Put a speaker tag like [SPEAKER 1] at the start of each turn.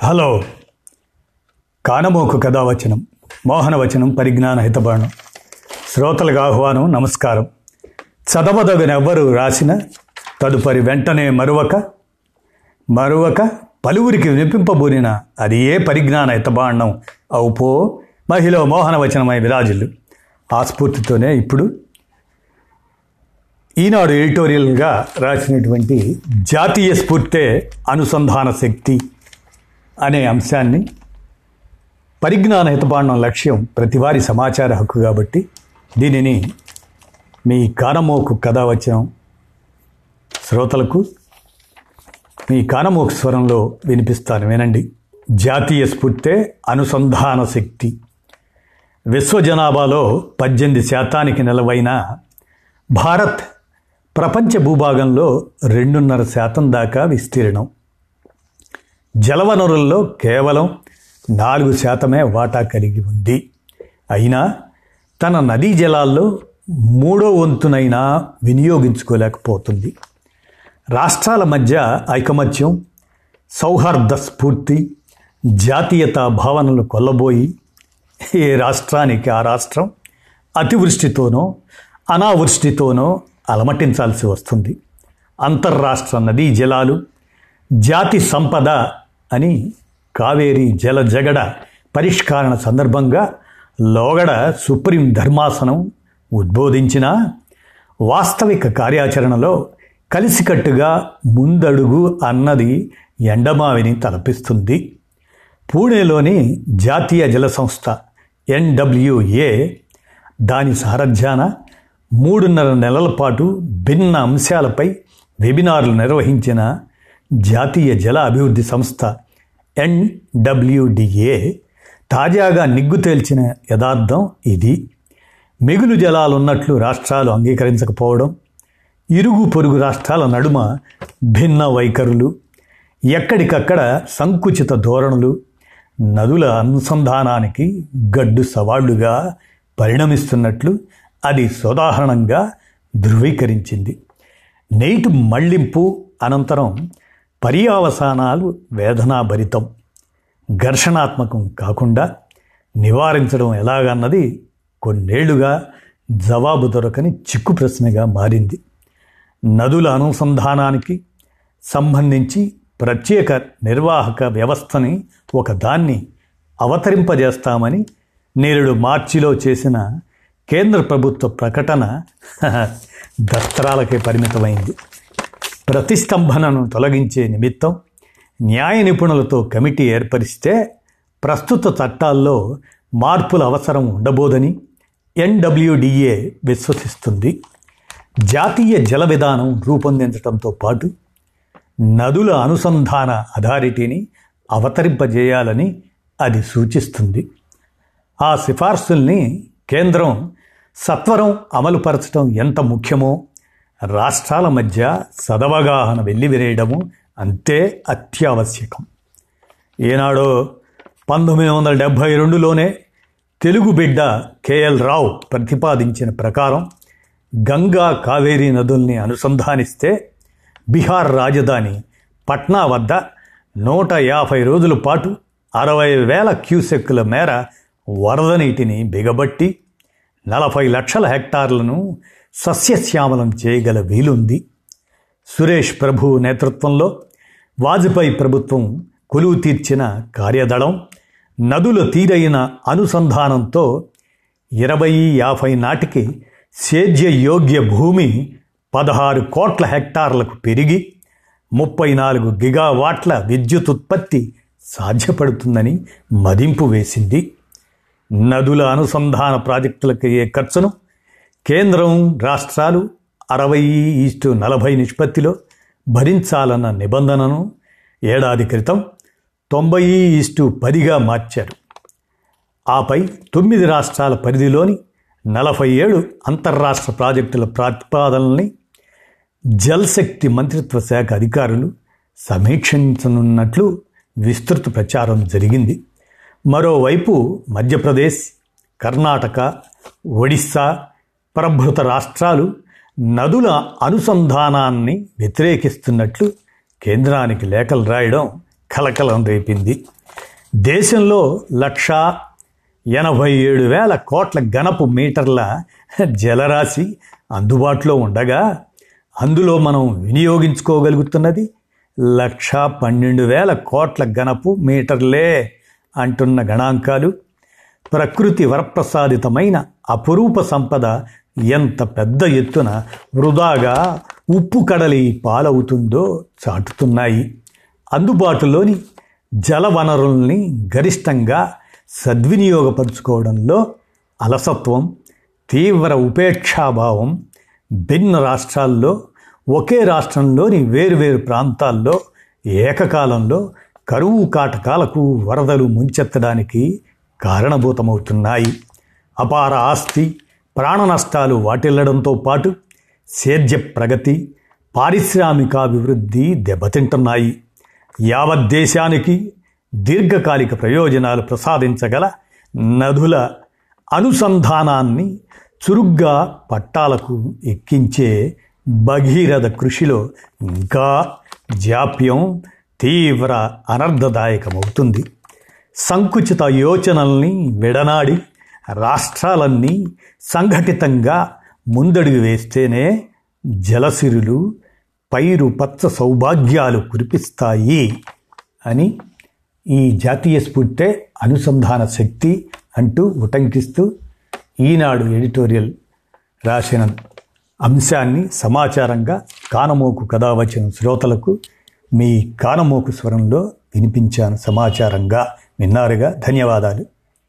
[SPEAKER 1] Hello. కానమోకు కథావచనం మోహనవచనం పరిజ్ఞాన హితబాణం శ్రోతలకు ఆహ్వానం నమస్కారం. చదవదగనెవ్వరు రాసిన తదుపరి వెంటనే మరువక మరువక పలువురికి వినిపింపబూనిన అది ఏ పరిజ్ఞాన హితబాండం అవుపో మహిళ మోహనవచనమై విరాజులు ఆ స్ఫూర్తితోనే ఇప్పుడు ఈనాడు ఎడిటోరియల్గా రాసినటువంటి జాతీయ స్ఫూర్తే అనుసంధాన శక్తి. అనే అంశాన్ని పరిజ్ఞాన హితబాండం లక్ష్యం ప్రతివారి సమాచార హక్కు కాబట్టి దీనిని మీ కానమోకు కథ వచ్చిన శ్రోతలకు మీ కానమోకు స్వరంలో వినిపిస్తాను. వినండి. జాతీయ స్ఫూర్తే అనుసంధాన శక్తి. విశ్వ జనాభాలో పద్దెనిమిది శాతానికి నిలవైన భారత్ ప్రపంచ భూభాగంలో రెండున్నర శాతం దాకా విస్తీర్ణం. జలవనరుల్లో కేవలం నాలుగు శాతమే వాటా కలిగి ఉంది. అయినా తన నదీ జలాల్లో మూడో వంతునైనా వినియోగించుకోలేకపోతుంది. రాష్ట్రాల మధ్య ఐకమత్యం సౌహార్ద స్ఫూర్తి జాతీయతా భావనలు కొల్లబోయి ఏ రాష్ట్రానికి ఆ రాష్ట్రం అతివృష్టితోనో అనావృష్టితోనో అలమటించాల్సి వస్తుంది. అంతర్రాష్ట్ర నదీ జలాలు జాతి సంపద అని కావేరీ జల జగడ పరిష్కరణ సందర్భంగా లోగడ సుప్రీం ధర్మాసనం ఉద్బోధించిన వాస్తవిక కార్యాచరణలో కలిసికట్టుగా ముందడుగు అన్నది ఎండమావిని తలపిస్తుంది. పూణేలోని జాతీయ జల సంస్థ ఎన్డబ్ల్యూఏ దాని సారథ్యాన మూడున్నర నెలల పాటు భిన్న అంశాలపై వెబినార్లు నిర్వహించిన జాతీయ జల అభివృద్ధి సంస్థ ఎన్డబ్ల్యూడిఏ తాజాగా నిగ్గు తేల్చిన యథార్థం ఇది. మిగులు జలాలున్నట్లు రాష్ట్రాలు అంగీకరించకపోవడం ఇరుగు పొరుగు రాష్ట్రాల నడుమ భిన్న వైఖరులు ఎక్కడికక్కడ సంకుచిత ధోరణులు నదుల అనుసంధానానికి గడ్డు సవాళ్ళుగా పరిణమిస్తున్నట్లు అది సోదాహరణంగా ధృవీకరించింది. నీటి మళ్ళింపు అనంతరం పర్యావసానాలు వేదనాభరితం. ఘర్షణాత్మకం కాకుండా నివారించడం ఎలాగన్నది కొన్నేళ్ళుగా జవాబు దొరకని చిక్కు ప్రశ్నగా మారింది. నదుల అనుసంధానానికి సంబంధించి ప్రత్యేక నిర్వాహక వ్యవస్థని ఒకదాన్ని అవతరింపజేస్తామని నేరుడు మార్చిలో చేసిన కేంద్ర ప్రభుత్వ ప్రకటన దస్త్రాలకే పరిమితమైంది. ప్రతిస్తంభనను తొలగించే నిమిత్తం న్యాయ నిపుణులతో కమిటీ ఏర్పరిస్తే ప్రస్తుత చట్టాల్లో మార్పుల అవసరం ఉండబోదని ఎన్డబ్ల్యూడిఏ విశ్వసిస్తుంది. జాతీయ జల విధానం రూపొందించడంతో పాటు నదుల అనుసంధాన అథారిటీని అవతరింపజేయాలని అది సూచిస్తుంది. ఆ సిఫార్సుల్ని కేంద్రం సత్వరం అమలుపరచడం ఎంత ముఖ్యమో రాష్ట్రాల మధ్య సదవగాహన వెల్లివిరేయడము అంతే అత్యావశ్యకం. ఏనాడో పంతొమ్మిది వందల డెబ్భై రెండులోనే తెలుగు బిడ్డ కేఎల్ రావు ప్రతిపాదించిన ప్రకారం గంగా కావేరీ నదుల్ని అనుసంధానిస్తే బీహార్ రాజధాని పట్నా వద్ద నూట యాభై రోజుల పాటు అరవై వేల క్యూసెక్కుల మేర వరద నీటిని బిగబట్టి నలభై లక్షల హెక్టార్లను సస్యశ్యామలం చేయగల వీలుంది. సురేష్ ప్రభు నేతృత్వంలో వాజ్పేయి ప్రభుత్వం కొలువు తీర్చిన కార్యదళం నదుల తీరైన అనుసంధానంతో ఇరవై యాభై నాటికి సేద్య యోగ్య భూమి పదహారు కోట్ల హెక్టార్లకు పెరిగి ముప్పై నాలుగు గిగావాట్ల విద్యుత్ ఉత్పత్తి సాధ్యపడుతుందని మదింపు వేసింది. నదుల అనుసంధాన ప్రాజెక్టులకు అయ్యే ఖర్చును కేంద్రం రాష్ట్రాలు అరవై ఈస్టు నలభై నిష్పత్తిలో భరించాలన్న నిబంధనను ఏడాది క్రితం తొంభై ఈస్టు పదిగా మార్చారు. ఆపై తొమ్మిది రాష్ట్రాల పరిధిలోని నలభై ఏడు అంతర్రాష్ట్ర ప్రాజెక్టుల ప్రతిపాదనల్ని జల్శక్తి మంత్రిత్వ శాఖ అధికారులు సమీక్షించనున్నట్లు విస్తృత ప్రచారం జరిగింది. మరోవైపు మధ్యప్రదేశ్ కర్ణాటక ఒడిస్సా ప్రభృత రాష్ట్రాలు నదుల అనుసంధానాన్ని వ్యతిరేకిస్తున్నట్లు కేంద్రానికి లేఖలు రాయడం కలకలం రేపింది. దేశంలో లక్ష ఎనభై ఏడు వేల కోట్ల గణపు మీటర్ల జలరాశి అందుబాటులో ఉండగా అందులో మనం వినియోగించుకోగలుగుతున్నది లక్ష పన్నెండు వేల కోట్ల గణపు మీటర్లే అంటున్న గణాంకాలు. ప్రకృతి వరప్రసాదితమైన అపురూప సంపద ఎంత పెద్ద ఎత్తున వృధాగా ఉప్పు కడలి పాలవుతుందో చాటుతున్నాయి. అందుబాటులోని జల వనరుల్ని గరిష్టంగా సద్వినియోగపరుచుకోవడంలో అలసత్వం తీవ్ర ఉపేక్షాభావం భిన్న రాష్ట్రాల్లో ఒకే రాష్ట్రంలోని వేరువేరు ప్రాంతాల్లో ఏకకాలంలో కరువు కాటకాలకు వరదలు ముంచెత్తడానికి కారణభూతమవుతున్నాయి. అపార ఆస్తి ప్రాణ నష్టాలు వాటిల్లడంతో పాటు సేద్య ప్రగతి పారిశ్రామికాభివృద్ధి దెబ్బతింటున్నాయి. యావత్ దేశానికి దీర్ఘకాలిక ప్రయోజనాలు ప్రసాదించగల నదుల అనుసంధానాన్ని చురుగ్గా పట్టాలకు ఎక్కించే భగీరథ కృషిలో ఇంకా జాప్యం తీవ్ర అనర్థదాయకమవుతుంది సంకుచిత యోచనల్ని విడనాడి రాష్ట్రాలన్నీ సంఘటితంగా ముందడుగు వేస్తేనే జలసిరులు పైరు పచ్చ సౌభాగ్యాలు కురిపిస్తాయి అని ఈ జాతీయ స్ఫూర్తే అనుసంధాన శక్తి అంటూ ఉటంకిస్తూ ఈనాడు ఎడిటోరియల్ రాసిన అంశాన్ని సమాచారంగా కానమోకు కథ వచ్చిన శ్రోతలకు మీ కానమోకు స్వరంలో వినిపించాను సమాచారంగా. విన్నారుగా? ధన్యవాదాలు.